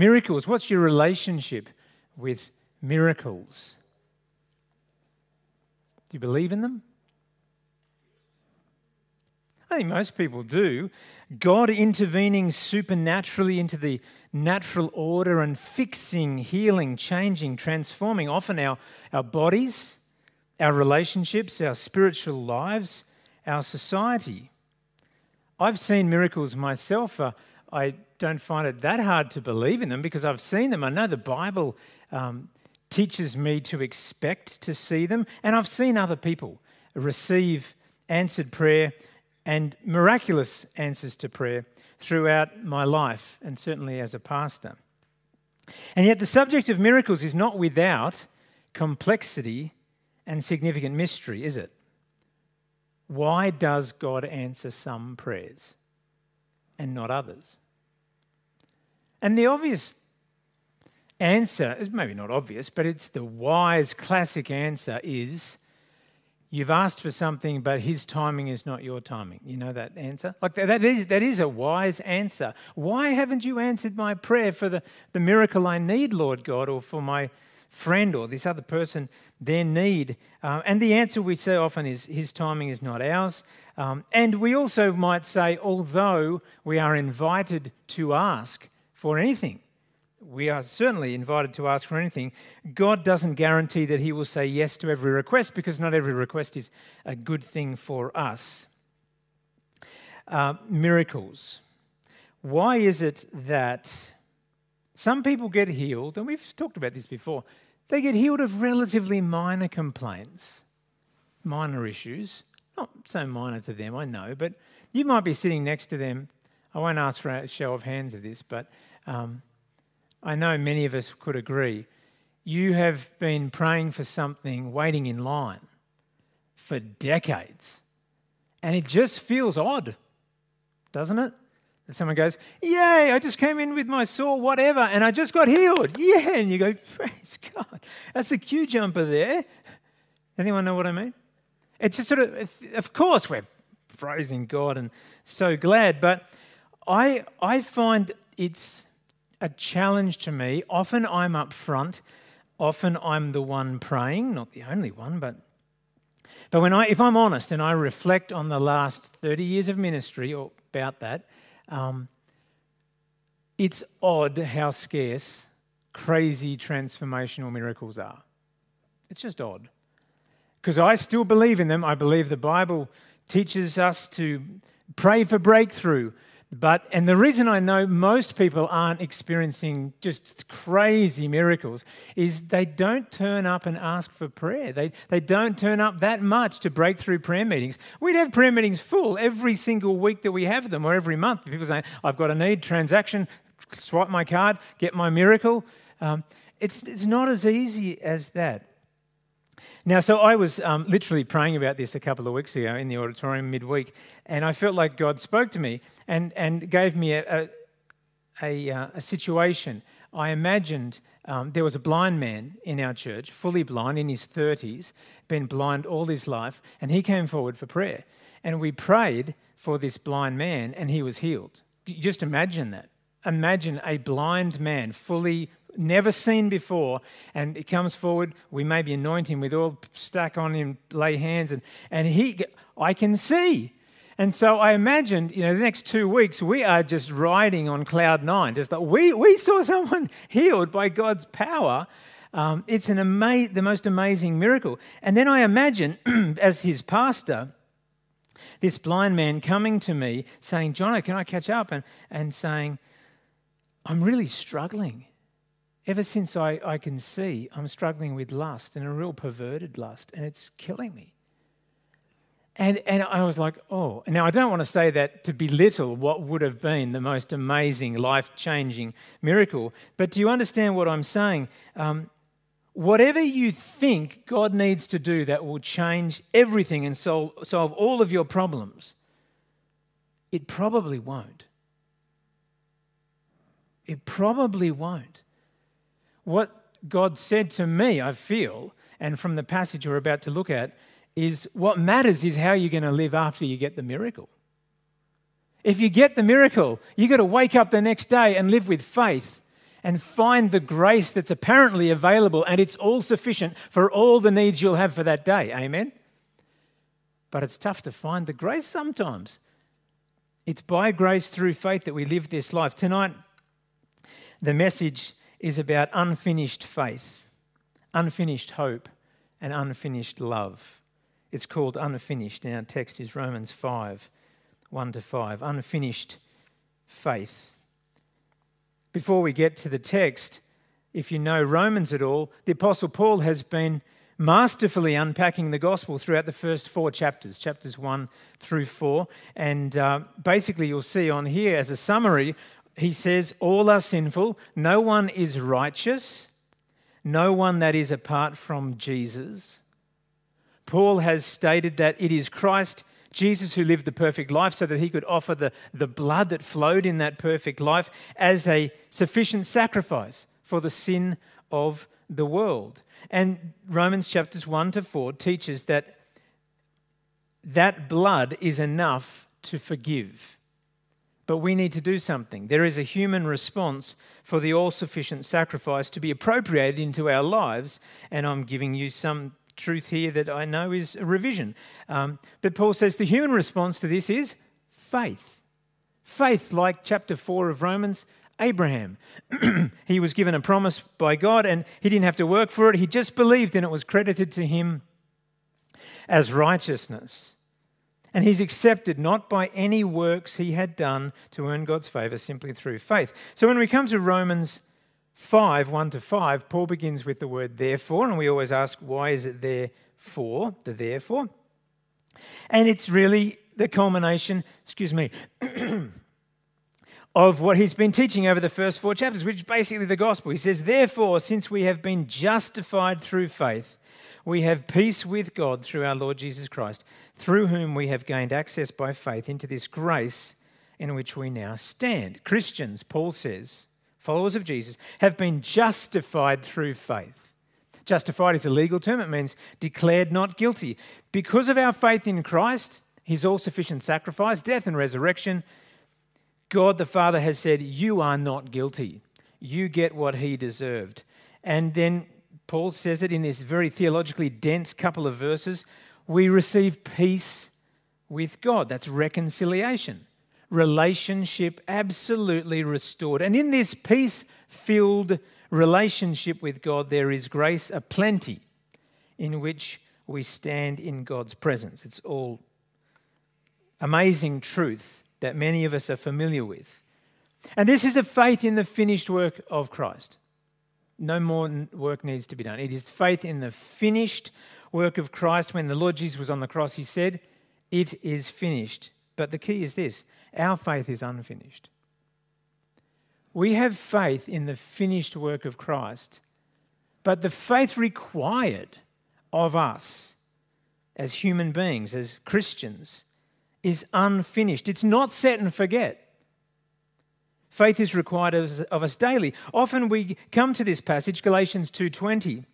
Miracles. What's your relationship with miracles? Do you believe in them? I think most people do. God intervening supernaturally into the natural order and fixing, healing, changing, transforming often our, our bodies, our relationships, our spiritual lives, our society. I've seen miracles myself. Uh, I don't find it that hard to believe in them because I've seen them. I know the Bible um, teaches me to expect to see them, and I've seen other people receive answered prayer and miraculous answers to prayer throughout my life, and certainly as a pastor. And yet, the subject of miracles is not without complexity and significant mystery, is it? Why does God answer some prayers and not others? And the obvious answer is maybe not obvious, but it's the wise classic answer is You've asked for something, but his timing is not your timing. You know that answer? Like that is, that is a wise answer. Why haven't you answered my prayer for the, the miracle I need, Lord God, or for my friend or this other person, their need? Uh, and the answer we say often is his timing is not ours. Um, and we also might say, although we are invited to ask for anything, we are certainly invited to ask for anything. God doesn't guarantee that He will say yes to every request because not every request is a good thing for us. Uh, miracles. Why is it that some people get healed, and we've talked about this before, they get healed of relatively minor complaints, minor issues, not so minor to them, I know, but you might be sitting next to them. I won't ask for a show of hands of this, but um, I know many of us could agree. You have been praying for something, waiting in line for decades. And it just feels odd, doesn't it? That someone goes, Yay, I just came in with my sore, whatever, and I just got healed. Yeah. And you go, Praise God. That's a queue jumper there. Anyone know what I mean? It's just sort of, of course, we're praising God and so glad, but I, I find it's a challenge to me. Often I'm up front, often I'm the one praying, not the only one, but but when I, if I'm honest and I reflect on the last 30 years of ministry or about that, um, it's odd how scarce crazy transformational miracles are. It's just odd. Because I still believe in them. I believe the Bible teaches us to pray for breakthrough, but, and the reason I know most people aren't experiencing just crazy miracles is they don't turn up and ask for prayer. They, they don't turn up that much to breakthrough prayer meetings. We'd have prayer meetings full every single week that we have them or every month. People say, I've got a need, transaction, swipe my card, get my miracle. Um, it's, it's not as easy as that. Now, so I was um, literally praying about this a couple of weeks ago in the auditorium midweek, and I felt like God spoke to me and, and gave me a, a, a, uh, a situation. I imagined um, there was a blind man in our church, fully blind, in his 30s, been blind all his life, and he came forward for prayer. And we prayed for this blind man, and he was healed. Just imagine that. Imagine a blind man, fully never seen before, and he comes forward. We maybe anoint him with oil, stack on him, lay hands, and, and he, I can see. And so I imagined, you know, the next two weeks we are just riding on cloud nine. Just that we, we saw someone healed by God's power. Um, it's an ama- the most amazing miracle. And then I imagine, as his pastor, this blind man coming to me saying, Jono, can I catch up? And, and saying, I'm really struggling. Ever since I, I can see, I'm struggling with lust and a real perverted lust, and it's killing me. And, and I was like, oh. Now, I don't want to say that to belittle what would have been the most amazing, life changing miracle, but do you understand what I'm saying? Um, whatever you think God needs to do that will change everything and solve, solve all of your problems, it probably won't. It probably won't what God said to me, I feel, and from the passage we're about to look at, is what matters is how you're going to live after you get the miracle. If you get the miracle, you've got to wake up the next day and live with faith and find the grace that's apparently available and it's all sufficient for all the needs you'll have for that day. Amen? But it's tough to find the grace sometimes. It's by grace through faith that we live this life. Tonight, the message is about unfinished faith, unfinished hope, and unfinished love. It's called unfinished. and Our text is Romans 5 1 to 5. Unfinished faith. Before we get to the text, if you know Romans at all, the Apostle Paul has been masterfully unpacking the gospel throughout the first four chapters, chapters 1 through 4. And uh, basically, you'll see on here as a summary, he says, All are sinful, no one is righteous, no one that is apart from Jesus. Paul has stated that it is Christ Jesus, who lived the perfect life so that he could offer the, the blood that flowed in that perfect life as a sufficient sacrifice for the sin of the world. And Romans chapters 1 to 4 teaches that that blood is enough to forgive. But we need to do something. There is a human response for the all sufficient sacrifice to be appropriated into our lives. And I'm giving you some truth here that I know is a revision. Um, but Paul says the human response to this is faith. Faith, like chapter 4 of Romans, Abraham. he was given a promise by God and he didn't have to work for it. He just believed and it was credited to him as righteousness. And he's accepted not by any works he had done to earn God's favor, simply through faith. So when we come to Romans 5, 1 to 5, Paul begins with the word therefore, and we always ask, why is it there for, the therefore? And it's really the culmination, excuse me, of what he's been teaching over the first four chapters, which is basically the gospel. He says, Therefore, since we have been justified through faith, we have peace with God through our Lord Jesus Christ, through whom we have gained access by faith into this grace in which we now stand. Christians, Paul says, followers of Jesus, have been justified through faith. Justified is a legal term, it means declared not guilty. Because of our faith in Christ, his all sufficient sacrifice, death, and resurrection, God the Father has said, You are not guilty. You get what he deserved. And then Paul says it in this very theologically dense couple of verses we receive peace with God. That's reconciliation relationship absolutely restored. And in this peace filled relationship with God, there is grace aplenty in which we stand in God's presence. It's all amazing truth that many of us are familiar with. And this is a faith in the finished work of Christ. No more work needs to be done. It is faith in the finished work of Christ. When the Lord Jesus was on the cross, he said, It is finished. But the key is this our faith is unfinished. We have faith in the finished work of Christ, but the faith required of us as human beings, as Christians, is unfinished. It's not set and forget. Faith is required of us daily. Often we come to this passage, Galatians 2:20,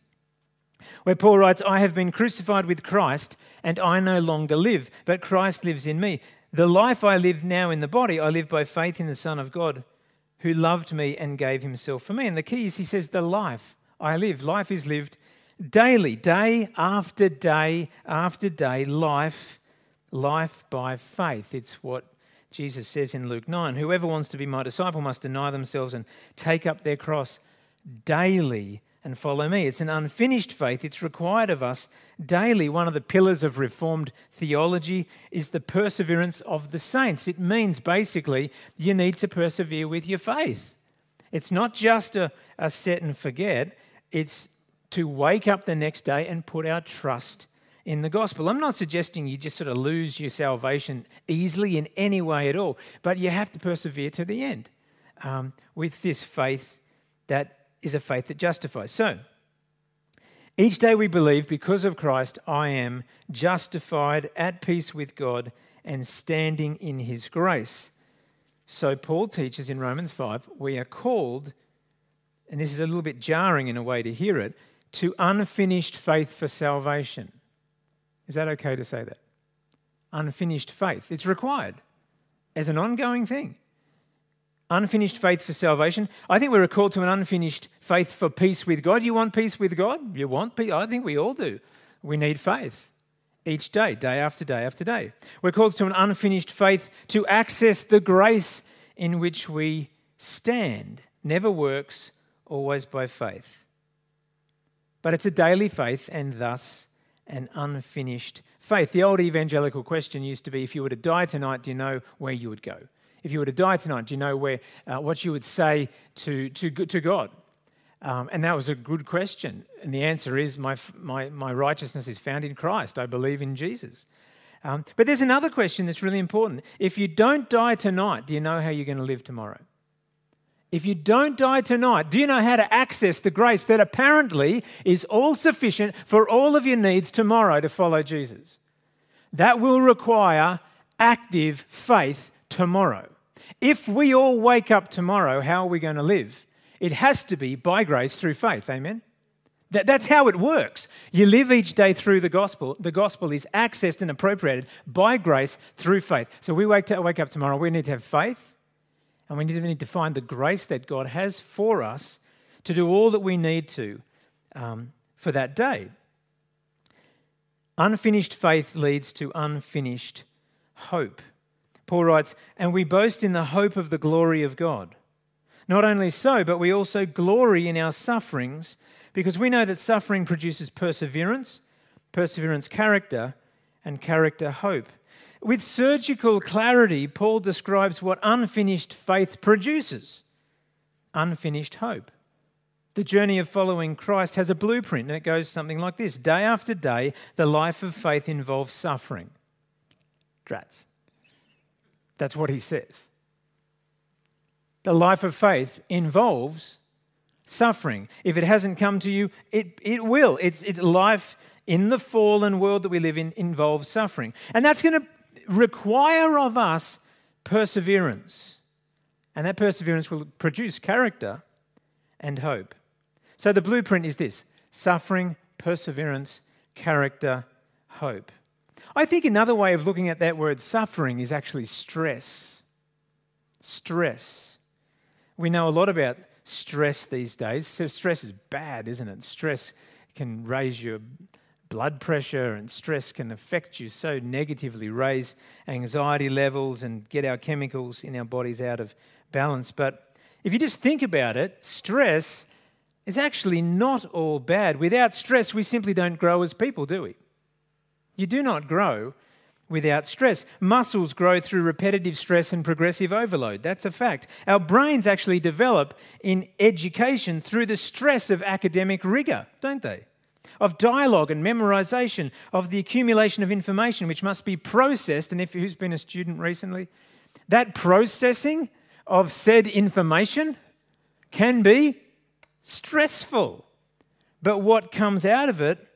where Paul writes, "I have been crucified with Christ, and I no longer live, but Christ lives in me. The life I live now in the body, I live by faith in the Son of God who loved me and gave himself for me. And the key is, he says, the life I live. Life is lived daily, day after day after day, life, life by faith. It's what Jesus says in Luke 9 Whoever wants to be my disciple must deny themselves and take up their cross daily and follow me. It's an unfinished faith. It's required of us daily. One of the pillars of Reformed theology is the perseverance of the saints. It means basically you need to persevere with your faith. It's not just a, a set and forget, it's to wake up the next day and put our trust in the gospel. I'm not suggesting you just sort of lose your salvation easily in any way at all, but you have to persevere to the end um, with this faith that is a faith that justifies. So, each day we believe, because of Christ, I am justified, at peace with God, and standing in his grace. So, Paul teaches in Romans 5 we are called, and this is a little bit jarring in a way to hear it, to unfinished faith for salvation. Is that okay to say that? Unfinished faith. It's required as an ongoing thing. unfinished faith for salvation. I think we're called to an unfinished faith for peace with God. You want peace with God? You want peace? I think we all do. We need faith each day, day after day after day. We're called to an unfinished faith to access the grace in which we stand. Never works, always by faith. But it's a daily faith and thus an unfinished faith. The old evangelical question used to be if you were to die tonight, do you know where you would go? If you were to die tonight, do you know where, uh, what you would say to, to, to God? Um, and that was a good question. And the answer is my, my, my righteousness is found in Christ. I believe in Jesus. Um, but there's another question that's really important. If you don't die tonight, do you know how you're going to live tomorrow? If you don't die tonight, do you know how to access the grace that apparently is all sufficient for all of your needs tomorrow to follow Jesus? That will require active faith tomorrow. If we all wake up tomorrow, how are we going to live? It has to be by grace through faith. Amen? That, that's how it works. You live each day through the gospel. The gospel is accessed and appropriated by grace through faith. So we wake, to, wake up tomorrow, we need to have faith, and we need to find the grace that God has for us to do all that we need to um, for that day. Unfinished faith leads to unfinished hope. Paul writes, and we boast in the hope of the glory of God. Not only so, but we also glory in our sufferings because we know that suffering produces perseverance, perseverance, character, and character, hope. With surgical clarity, Paul describes what unfinished faith produces unfinished hope. The journey of following Christ has a blueprint, and it goes something like this Day after day, the life of faith involves suffering. Drats. That's what he says. The life of faith involves suffering. If it hasn't come to you, it, it will. It's it, life in the fallen world that we live in involves suffering. And that's going to require of us perseverance. And that perseverance will produce character and hope. So the blueprint is this suffering, perseverance, character, hope. I think another way of looking at that word suffering is actually stress. Stress. We know a lot about stress these days. So stress is bad, isn't it? Stress can raise your blood pressure, and stress can affect you so negatively, raise anxiety levels, and get our chemicals in our bodies out of balance. But if you just think about it, stress is actually not all bad. Without stress, we simply don't grow as people, do we? You do not grow without stress. Muscles grow through repetitive stress and progressive overload. That's a fact. Our brains actually develop in education through the stress of academic rigor, don't they? Of dialogue and memorization, of the accumulation of information which must be processed. And if who's been a student recently, that processing of said information can be stressful. But what comes out of it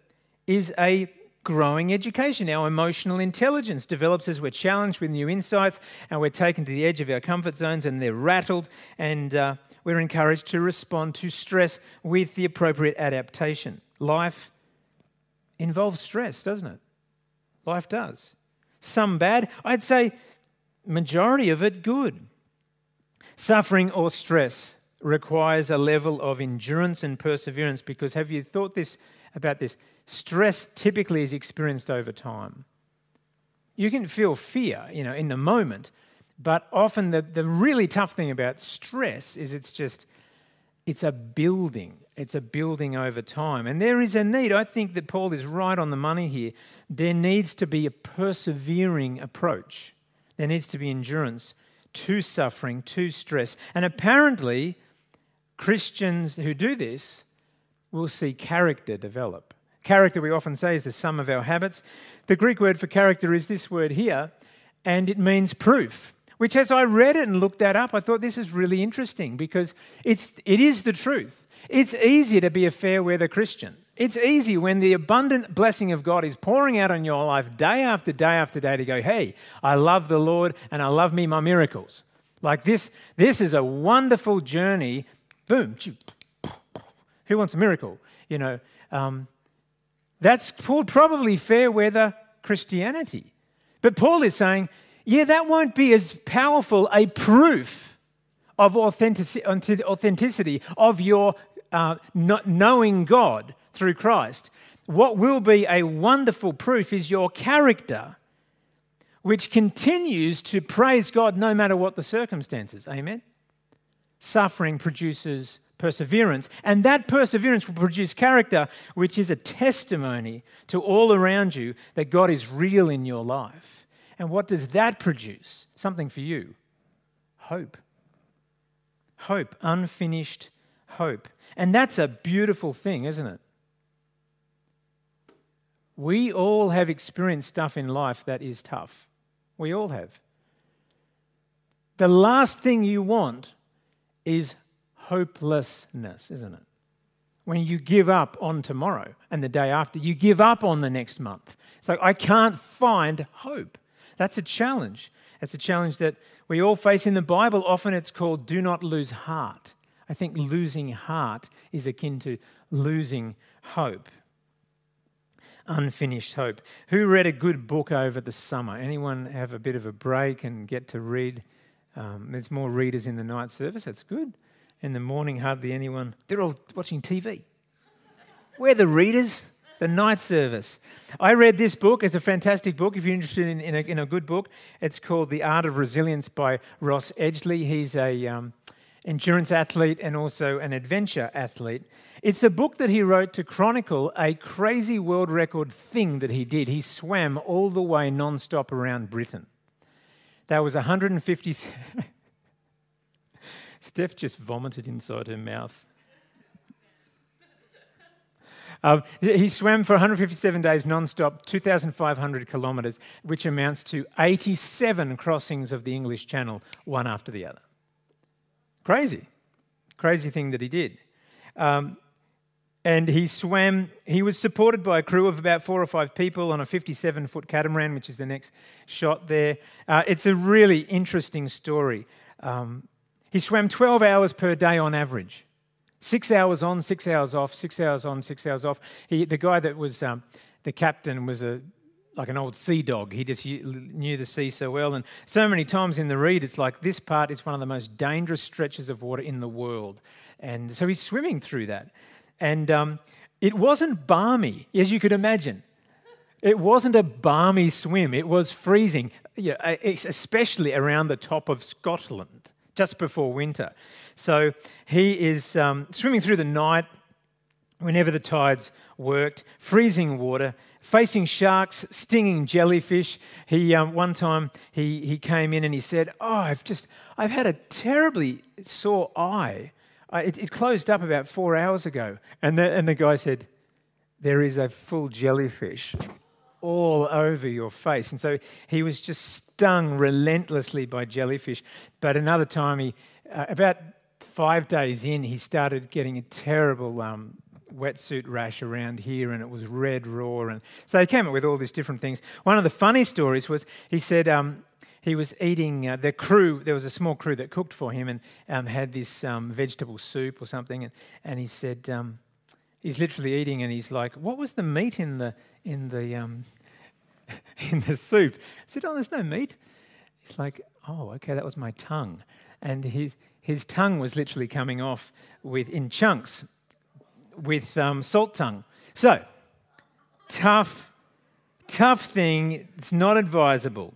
is a growing education. Our emotional intelligence develops as we're challenged with new insights and we're taken to the edge of our comfort zones and they're rattled, and uh, we're encouraged to respond to stress with the appropriate adaptation. Life involves stress, doesn't it? Life does. Some bad, I'd say majority of it good. Suffering or stress requires a level of endurance and perseverance because have you thought this about this? stress typically is experienced over time. You can feel fear, you know, in the moment, but often the, the really tough thing about stress is it's just, it's a building. It's a building over time. And there is a need. I think that Paul is right on the money here. There needs to be a persevering approach. There needs to be endurance to suffering, to stress. And apparently, Christians who do this will see character develop. Character, we often say, is the sum of our habits. The Greek word for character is this word here, and it means proof. Which, as I read it and looked that up, I thought this is really interesting because it's, it is the truth. It's easy to be a fair weather Christian. It's easy when the abundant blessing of God is pouring out on your life day after day after day to go, hey, I love the Lord and I love me my miracles. Like this, this is a wonderful journey. Boom. Who wants a miracle? You know, um, that's probably fair weather Christianity. But Paul is saying, yeah, that won't be as powerful a proof of authenticity of your uh, knowing God through Christ. What will be a wonderful proof is your character, which continues to praise God no matter what the circumstances. Amen? Suffering produces perseverance, and that perseverance will produce character, which is a testimony to all around you that God is real in your life. And what does that produce? Something for you hope. Hope, unfinished hope. And that's a beautiful thing, isn't it? We all have experienced stuff in life that is tough. We all have. The last thing you want is hopelessness, isn't it? When you give up on tomorrow and the day after, you give up on the next month. It's like, I can't find hope. That's a challenge. It's a challenge that we all face in the Bible. Often it's called do not lose heart. I think losing heart is akin to losing hope. Unfinished hope. Who read a good book over the summer? Anyone have a bit of a break and get to read? Um, there's more readers in the night service. That's good. In the morning, hardly anyone. They're all watching TV. We're the readers the night service. I read this book. It's a fantastic book. If you're interested in, in, a, in a good book, it's called The Art of Resilience by Ross Edgley. He's a um, endurance athlete and also an adventure athlete. It's a book that he wrote to chronicle a crazy world record thing that he did. He swam all the way non-stop around Britain. That was 150. Steph just vomited inside her mouth. Um, he swam for 157 days non-stop, 2,500 kilometres, which amounts to 87 crossings of the English Channel, one after the other. Crazy. Crazy thing that he did. Um, and he swam, he was supported by a crew of about four or five people on a 57 foot catamaran, which is the next shot there. Uh, it's a really interesting story. Um, he swam 12 hours per day on average. Six hours on, six hours off, six hours on, six hours off. He, the guy that was um, the captain was a like an old sea dog. He just knew the sea so well. And so many times in the read, it's like this part is one of the most dangerous stretches of water in the world. And so he's swimming through that. And um, it wasn't balmy, as you could imagine. It wasn't a balmy swim, it was freezing, especially around the top of Scotland just before winter. So he is um, swimming through the night whenever the tides worked, freezing water, facing sharks, stinging jellyfish. He um, one time he he came in and he said, "Oh, I've just I've had a terribly sore eye. I, it, it, closed up about four hours ago." And the, and the guy said, "There is a full jellyfish." all over your face. And so he was just stung relentlessly by jellyfish. But another time, he, uh, about five days in, he started getting a terrible um, wetsuit rash around here, and it was red raw. And so they came up with all these different things. One of the funny stories was he said um, he was eating uh, the crew. There was a small crew that cooked for him and um, had this um, vegetable soup or something, and, and he said um, he's literally eating, and he's like, "What was the meat in the in the um, in the soup?" I said, "Oh, there's no meat." He's like, "Oh, okay, that was my tongue," and his his tongue was literally coming off with in chunks with um, salt tongue. So tough, tough thing. It's not advisable.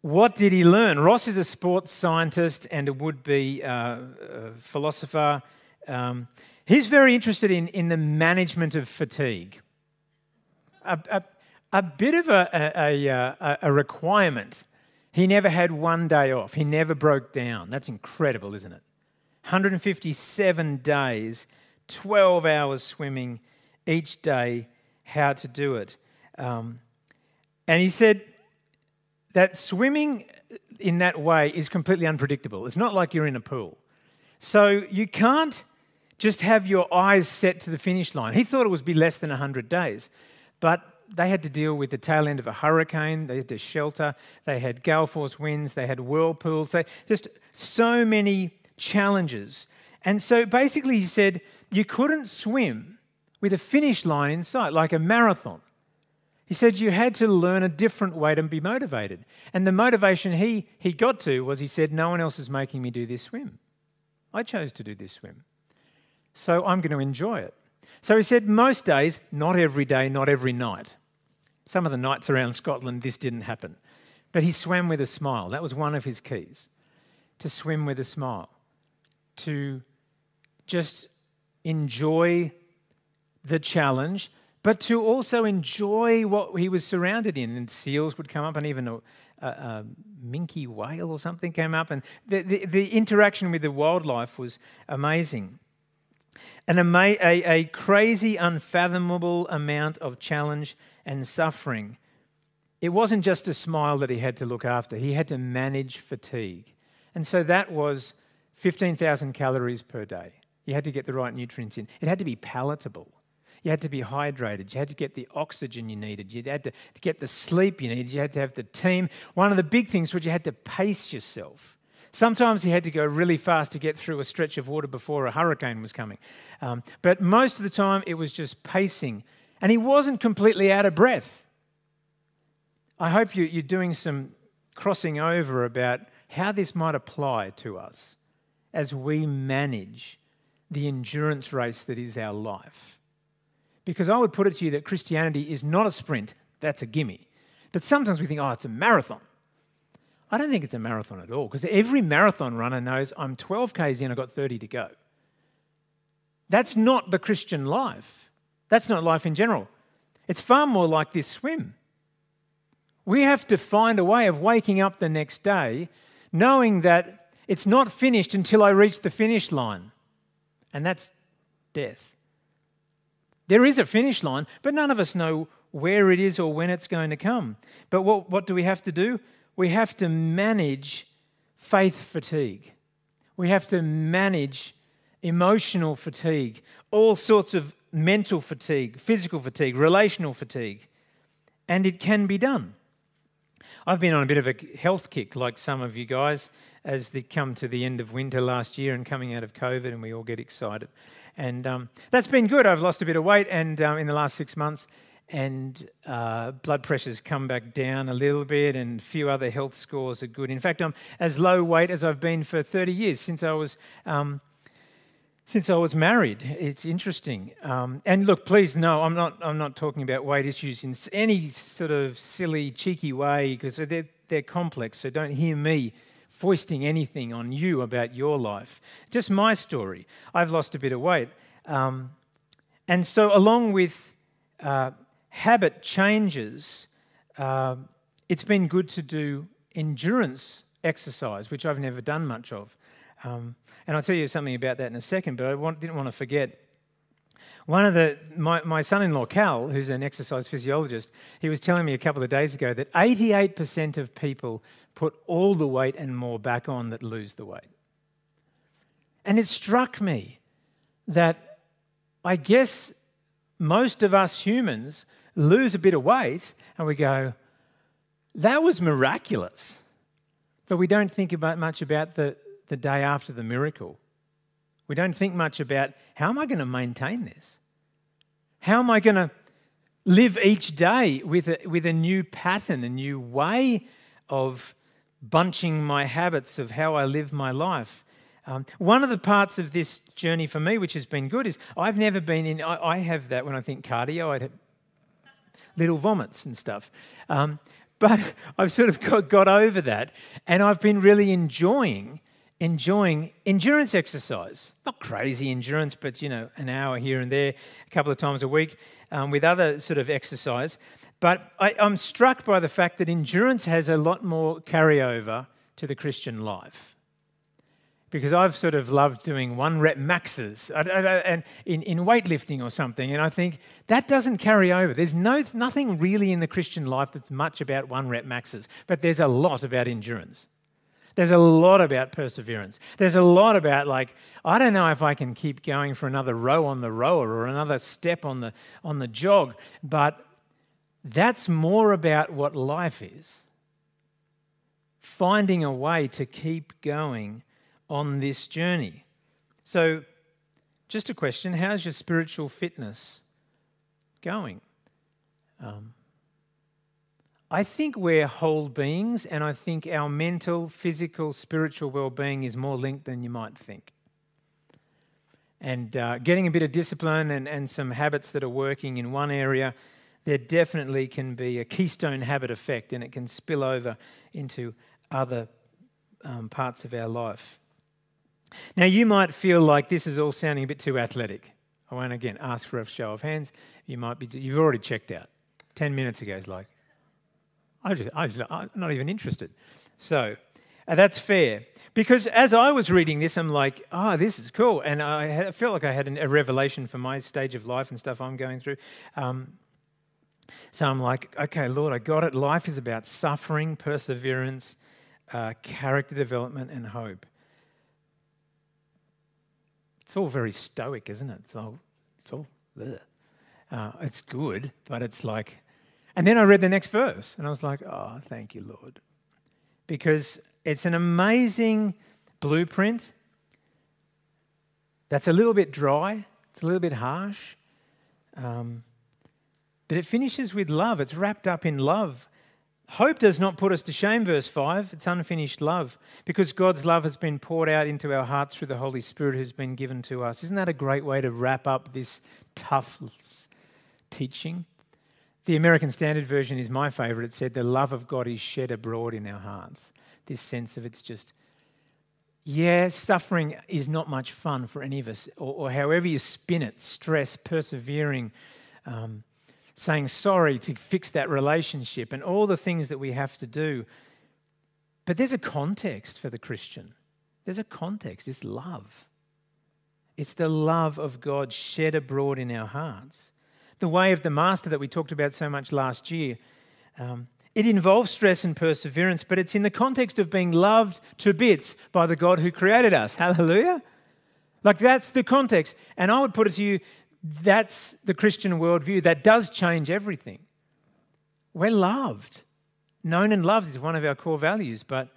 What did he learn? Ross is a sports scientist and a would be uh, philosopher. Um, He's very interested in, in the management of fatigue. A, a, a bit of a, a, a, a requirement. He never had one day off, he never broke down. That's incredible, isn't it? 157 days, 12 hours swimming each day, how to do it. Um, and he said that swimming in that way is completely unpredictable. It's not like you're in a pool. So you can't just have your eyes set to the finish line. He thought it would be less than 100 days, but they had to deal with the tail end of a hurricane, they had to shelter, they had gale force winds, they had whirlpools, they, just so many challenges. And so basically, he said you couldn't swim with a finish line in sight, like a marathon. He said you had to learn a different way to be motivated. And the motivation he, he got to was he said, No one else is making me do this swim. I chose to do this swim. So I'm going to enjoy it. So he said, Most days, not every day, not every night. Some of the nights around Scotland, this didn't happen. But he swam with a smile. That was one of his keys to swim with a smile, to just enjoy the challenge, but to also enjoy what he was surrounded in. And seals would come up, and even a, a, a whale or something came up. And the, the, the interaction with the wildlife was amazing. An ama- a, a crazy, unfathomable amount of challenge and suffering. It wasn't just a smile that he had to look after, he had to manage fatigue. And so that was 15,000 calories per day. You had to get the right nutrients in. It had to be palatable. You had to be hydrated. You had to get the oxygen you needed. You had to, to get the sleep you needed. You had to have the team. One of the big things was you had to pace yourself. Sometimes you had to go really fast to get through a stretch of water before a hurricane was coming. Um, but most of the time, it was just pacing. And he wasn't completely out of breath. I hope you, you're doing some crossing over about how this might apply to us as we manage the endurance race that is our life. Because I would put it to you that Christianity is not a sprint, that's a gimme. But sometimes we think, oh, it's a marathon. I don't think it's a marathon at all, because every marathon runner knows I'm 12 Ks in, I've got 30 to go. That's not the Christian life. That's not life in general. It's far more like this swim. We have to find a way of waking up the next day knowing that it's not finished until I reach the finish line, and that's death. There is a finish line, but none of us know where it is or when it's going to come. But what, what do we have to do? We have to manage faith fatigue. We have to manage emotional fatigue, all sorts of mental fatigue, physical fatigue, relational fatigue. And it can be done. I've been on a bit of a health kick, like some of you guys, as they come to the end of winter last year and coming out of COVID, and we all get excited. And um, that's been good. I've lost a bit of weight, and um, in the last six months, and uh, blood pressure's come back down a little bit, and a few other health scores are good. In fact, I'm as low weight as I've been for 30 years since I was. Um, since I was married. It's interesting. Um, and look, please, no, I'm not, I'm not talking about weight issues in any sort of silly, cheeky way because they're, they're complex. So don't hear me foisting anything on you about your life. Just my story. I've lost a bit of weight. Um, and so, along with uh, habit changes, uh, it's been good to do endurance exercise, which I've never done much of. Um, and I'll tell you something about that in a second, but I want, didn't want to forget. One of the, my, my son in law, Cal, who's an exercise physiologist, he was telling me a couple of days ago that 88% of people put all the weight and more back on that lose the weight. And it struck me that I guess most of us humans lose a bit of weight and we go, that was miraculous. But we don't think about much about the, the day after the miracle. We don't think much about how am I going to maintain this? How am I going to live each day with a, with a new pattern, a new way of bunching my habits of how I live my life? Um, one of the parts of this journey for me, which has been good, is I've never been in, I, I have that when I think cardio, I have little vomits and stuff. Um, but I've sort of got, got over that, and I've been really enjoying enjoying endurance exercise. Not crazy endurance, but you know, an hour here and there, a couple of times a week um, with other sort of exercise. But I, I'm struck by the fact that endurance has a lot more carryover to the Christian life. Because I've sort of loved doing one rep maxes and in, in weightlifting or something, and I think that doesn't carry over. There's no, nothing really in the Christian life that's much about one rep maxes, but there's a lot about endurance. There's a lot about perseverance. There's a lot about, like, I don't know if I can keep going for another row on the rower or another step on the, on the jog, but that's more about what life is. Finding a way to keep going on this journey. So, just a question how's your spiritual fitness going? Um, I think we're whole beings, and I think our mental, physical, spiritual well being is more linked than you might think. And uh, getting a bit of discipline and, and some habits that are working in one area, there definitely can be a keystone habit effect, and it can spill over into other um, parts of our life. Now, you might feel like this is all sounding a bit too athletic. I won't again ask for a show of hands. You might be, you've already checked out. 10 minutes ago is like, I just, I just, I'm not even interested. So that's fair. Because as I was reading this, I'm like, oh, this is cool. And I, felt like I had a revelation for my stage of life and stuff I'm going through. Um, so I'm like, okay, Lord, I got it. Life is about suffering, perseverance, uh, character development, and hope. It's all very stoic, isn't it? It's all, it's all, uh, it's good, but it's like, and then I read the next verse and I was like, oh, thank you, Lord. Because it's an amazing blueprint that's a little bit dry, it's a little bit harsh, um, but it finishes with love. It's wrapped up in love. Hope does not put us to shame, verse 5. It's unfinished love because God's love has been poured out into our hearts through the Holy Spirit who's been given to us. Isn't that a great way to wrap up this tough teaching? The American Standard Version is my favorite. It said, The love of God is shed abroad in our hearts. This sense of it's just, yeah, suffering is not much fun for any of us, or, or however you spin it stress, persevering. Um, saying sorry to fix that relationship and all the things that we have to do. But there's a context for the Christian. There's a context. It's love. It's the love of God shed abroad in our hearts. The way of the Master that we talked about so much last year. Um, it involves stress and perseverance, but it's in the context of being loved to bits by the God who created us. Hallelujah. Like that's the context. And I would put it to you that's the Christian worldview. That does change everything. We're loved. Known and loved is one of our core values, but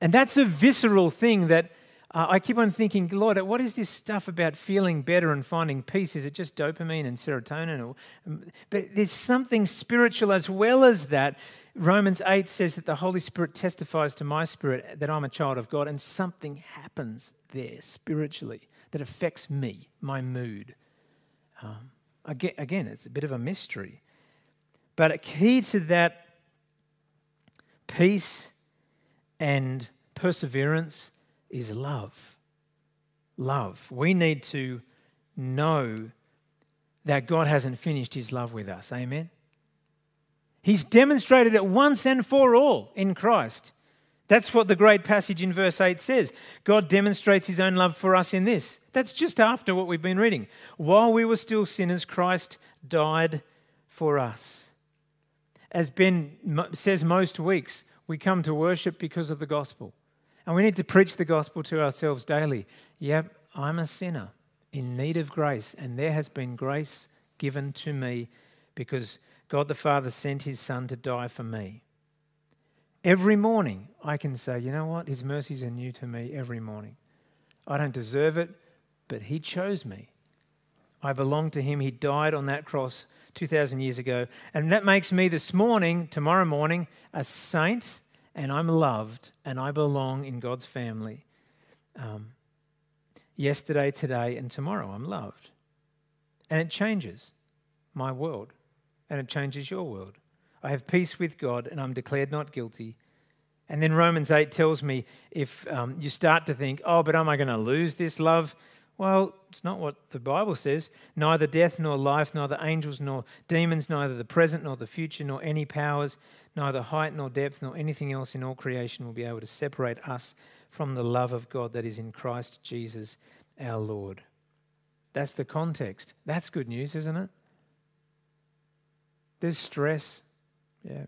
and that's a visceral thing that uh, I keep on thinking, Lord, what is this stuff about feeling better and finding peace? Is it just dopamine and serotonin? Or, um, but there's something spiritual as well as that. Romans 8 says that the Holy Spirit testifies to my spirit that I'm a child of God, and something happens there spiritually that affects me, my mood. Um, again, again, it's a bit of a mystery. But a key to that peace and perseverance is love. Love. We need to know that God hasn't finished his love with us. Amen. He's demonstrated it once and for all in Christ. That's what the great passage in verse 8 says. God demonstrates his own love for us in this. That's just after what we've been reading. While we were still sinners, Christ died for us. As Ben says most weeks, we come to worship because of the gospel. And we need to preach the gospel to ourselves daily. Yep, I'm a sinner in need of grace, and there has been grace given to me because God the Father sent his Son to die for me. Every morning, I can say, you know what? His mercies are new to me every morning. I don't deserve it, but He chose me. I belong to Him. He died on that cross 2,000 years ago. And that makes me this morning, tomorrow morning, a saint, and I'm loved, and I belong in God's family. Um, yesterday, today, and tomorrow, I'm loved. And it changes my world, and it changes your world. I have peace with God and I'm declared not guilty. And then Romans 8 tells me if um, you start to think, oh, but am I going to lose this love? Well, it's not what the Bible says. Neither death nor life, neither angels nor demons, neither the present nor the future, nor any powers, neither height nor depth, nor anything else in all creation will be able to separate us from the love of God that is in Christ Jesus our Lord. That's the context. That's good news, isn't it? There's stress, yeah.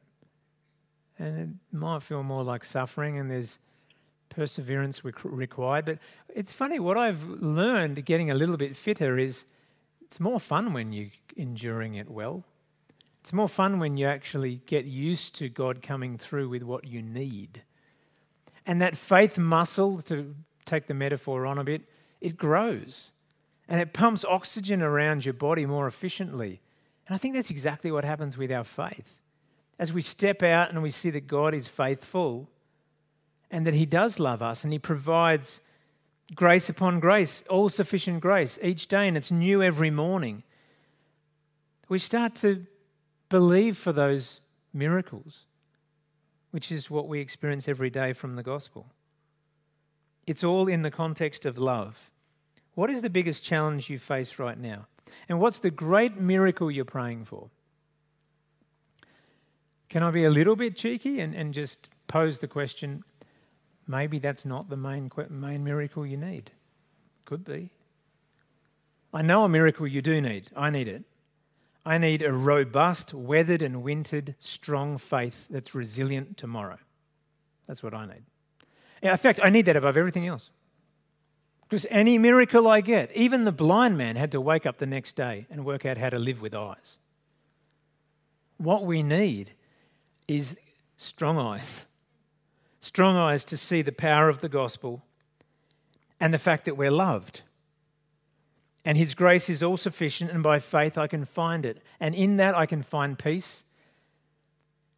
And it might feel more like suffering, and there's perseverance required. But it's funny, what I've learned getting a little bit fitter is it's more fun when you're enduring it well. It's more fun when you actually get used to God coming through with what you need. And that faith muscle, to take the metaphor on a bit, it grows and it pumps oxygen around your body more efficiently. And I think that's exactly what happens with our faith as we step out and we see that God is faithful and that He does love us and He provides grace upon grace, all sufficient grace each day, and it's new every morning, we start to believe for those miracles, which is what we experience every day from the gospel. It's all in the context of love. What is the biggest challenge you face right now? And what's the great miracle you're praying for? Can I be a little bit cheeky and, and just pose the question maybe that's not the main, main miracle you need? Could be. I know a miracle you do need. I need it. I need a robust, weathered, and wintered, strong faith that's resilient tomorrow. That's what I need. In fact, I need that above everything else. Because any miracle I get, even the blind man had to wake up the next day and work out how to live with eyes. What we need is strong eyes. Strong eyes to see the power of the gospel and the fact that we're loved. And His grace is all sufficient, and by faith I can find it. And in that I can find peace,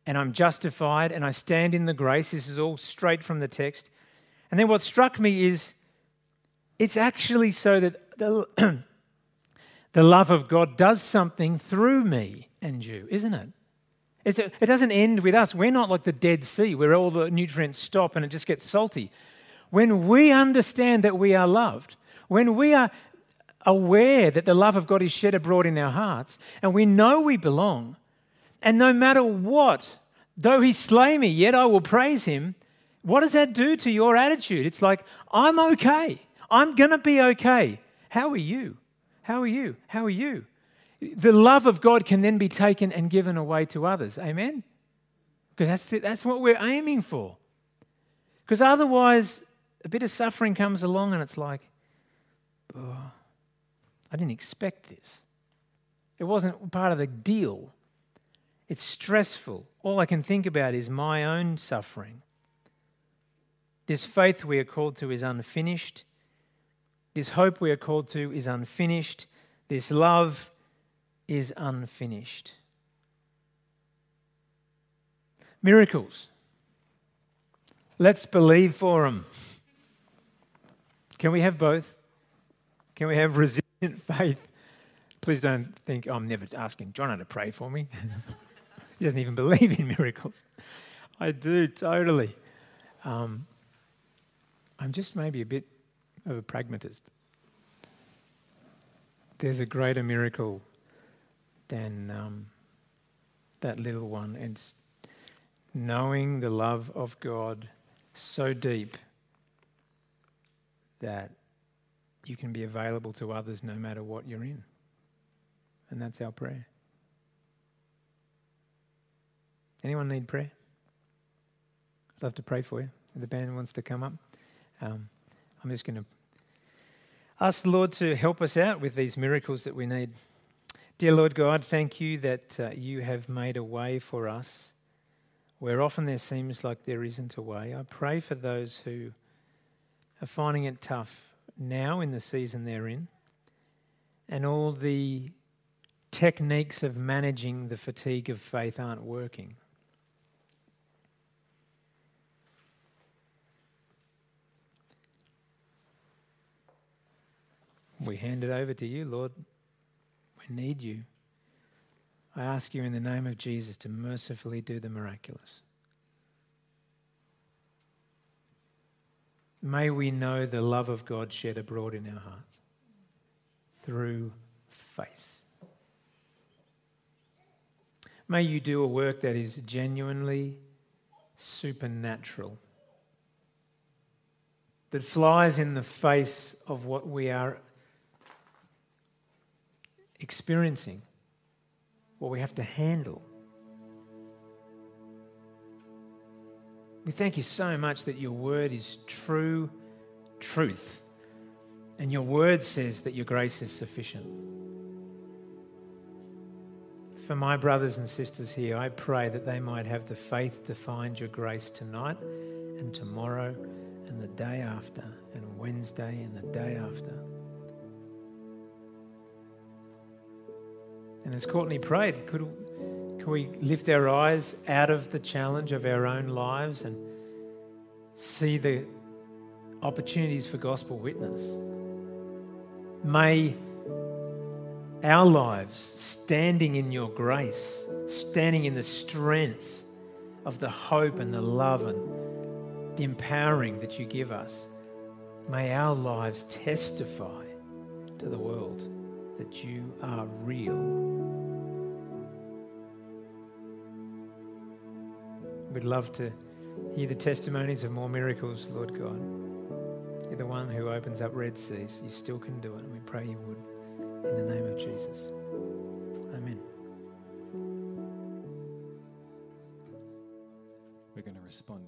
and I'm justified, and I stand in the grace. This is all straight from the text. And then what struck me is it's actually so that the, the love of God does something through me and you, isn't it? A, it doesn't end with us. We're not like the Dead Sea where all the nutrients stop and it just gets salty. When we understand that we are loved, when we are aware that the love of God is shed abroad in our hearts, and we know we belong, and no matter what, though he slay me, yet I will praise him, what does that do to your attitude? It's like, I'm okay. I'm going to be okay. How are you? How are you? How are you? the love of God can then be taken and given away to others. Amen? Because that's, the, that's what we're aiming for. Because otherwise, a bit of suffering comes along and it's like, oh, I didn't expect this. It wasn't part of the deal. It's stressful. All I can think about is my own suffering. This faith we are called to is unfinished. This hope we are called to is unfinished. This love is unfinished. Miracles. Let's believe for them. Can we have both? Can we have resilient faith? Please don't think oh, I'm never asking John to pray for me. he doesn't even believe in miracles. I do, totally. Um, I'm just maybe a bit of a pragmatist. There's a greater miracle than um, that little one. And knowing the love of God so deep that you can be available to others no matter what you're in. And that's our prayer. Anyone need prayer? I'd love to pray for you. If the band wants to come up. Um, I'm just going to ask the Lord to help us out with these miracles that we need. Dear Lord God, thank you that uh, you have made a way for us where often there seems like there isn't a way. I pray for those who are finding it tough now in the season they're in and all the techniques of managing the fatigue of faith aren't working. We hand it over to you, Lord We need you. I ask you in the name of Jesus to mercifully do the miraculous. May we know the love of God shed abroad in our hearts through faith. May you do a work that is genuinely supernatural, that flies in the face of what we are experiencing, what we have to handle. We thank you so much that your word is true truth. And your word says that your grace is sufficient. For my brothers and sisters here, I pray that they might have the faith to find your grace tonight and tomorrow and the day after and Wednesday and the day after. And as Courtney prayed, could, Can we lift our eyes out of the challenge of our own lives and see the opportunities for gospel witness? May our lives, standing in your grace, standing in the strength of the hope and the love and the empowering that you give us, may our lives testify to the world that you are real. We'd love to hear the testimonies of more miracles, Lord God. You're the one who opens up Red Seas. You still can do it, and we pray you would. In the name of Jesus. Amen. We're going to respond